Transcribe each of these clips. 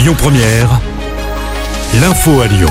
Lyon Première, l'info à Lyon.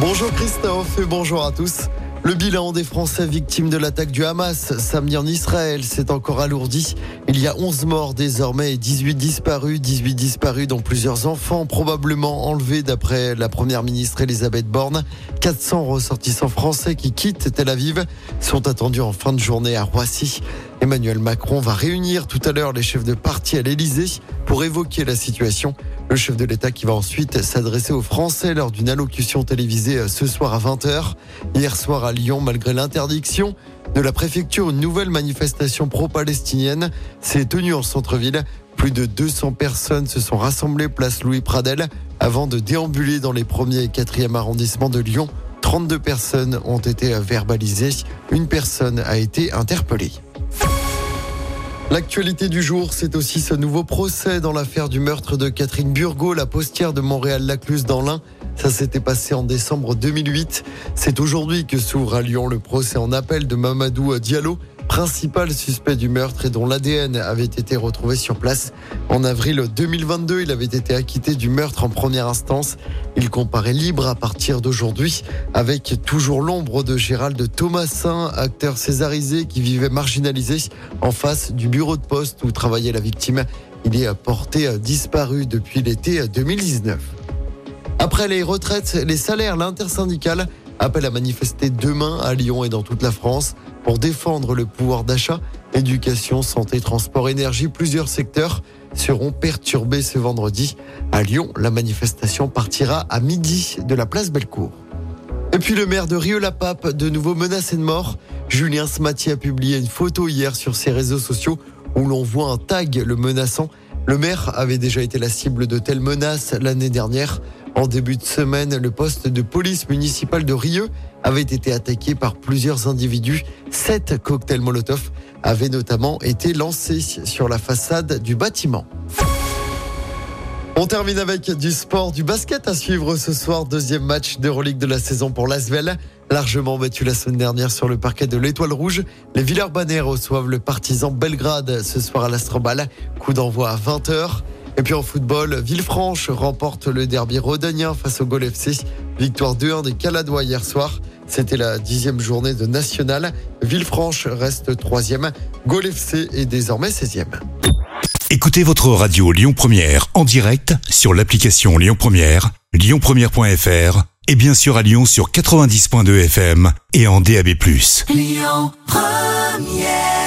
Bonjour Christophe et bonjour à tous. Le bilan des Français victimes de l'attaque du Hamas samedi en Israël s'est encore alourdi. Il y a 11 morts désormais et 18 disparus, 18 disparus dont plusieurs enfants probablement enlevés d'après la première ministre Elisabeth Borne. 400 ressortissants français qui quittent Tel Aviv sont attendus en fin de journée à Roissy. Emmanuel Macron va réunir tout à l'heure les chefs de parti à l'Elysée pour évoquer la situation. Le chef de l'État qui va ensuite s'adresser aux Français lors d'une allocution télévisée euh, ce soir à 20h. Hier soir à Lyon, malgré l'interdiction de la préfecture, une nouvelle manifestation pro-palestinienne s'est tenue en centre-ville. Plus de 200 personnes se sont rassemblées place Louis Pradel avant de déambuler dans les premiers et quatrièmes arrondissements de Lyon. 32 personnes ont été verbalisées. Une personne a été interpellée. L'actualité du jour, c'est aussi ce nouveau procès dans l'affaire du meurtre de Catherine Burgot, la postière de Montréal-Lacluse dans l'Ain. Ça s'était passé en décembre 2008. C'est aujourd'hui que s'ouvre à Lyon le procès en appel de Mamadou Diallo principal suspect du meurtre et dont l'ADN avait été retrouvé sur place. En avril 2022, il avait été acquitté du meurtre en première instance. Il comparaît libre à partir d'aujourd'hui avec toujours l'ombre de Gérald Thomasin, acteur césarisé qui vivait marginalisé en face du bureau de poste où travaillait la victime. Il est porté disparu depuis l'été 2019. Après les retraites, les salaires, l'intersyndicale appelle à manifester demain à Lyon et dans toute la France pour défendre le pouvoir d'achat. Éducation, santé, transport, énergie, plusieurs secteurs seront perturbés ce vendredi. À Lyon, la manifestation partira à midi de la place Bellecour. Et puis le maire de Rieux-la-Pape, de nouveau menacé de mort. Julien Smati a publié une photo hier sur ses réseaux sociaux où l'on voit un tag le menaçant. Le maire avait déjà été la cible de telles menaces l'année dernière. En début de semaine, le poste de police municipale de Rieux avait été attaqué par plusieurs individus. Sept cocktails Molotov avaient notamment été lancés sur la façade du bâtiment. On termine avec du sport, du basket à suivre ce soir. Deuxième match d'Euroleague de la saison pour l'Asvel. Largement battu la semaine dernière sur le parquet de l'Étoile Rouge. Les Villers-Banais reçoivent le partisan Belgrade ce soir à l'Astrobal. Coup d'envoi à 20h. Et puis en football, Villefranche remporte le derby rhodanien face au Gol FC. Victoire 2-1 des Caladois hier soir. C'était la dixième journée de National. Villefranche reste troisième. Gol FC est désormais 16e. Écoutez votre radio Lyon Première en direct sur l'application Lyon Première, lyonpremière.fr et bien sûr à Lyon sur 90.2 FM et en DAB+. Lyon Première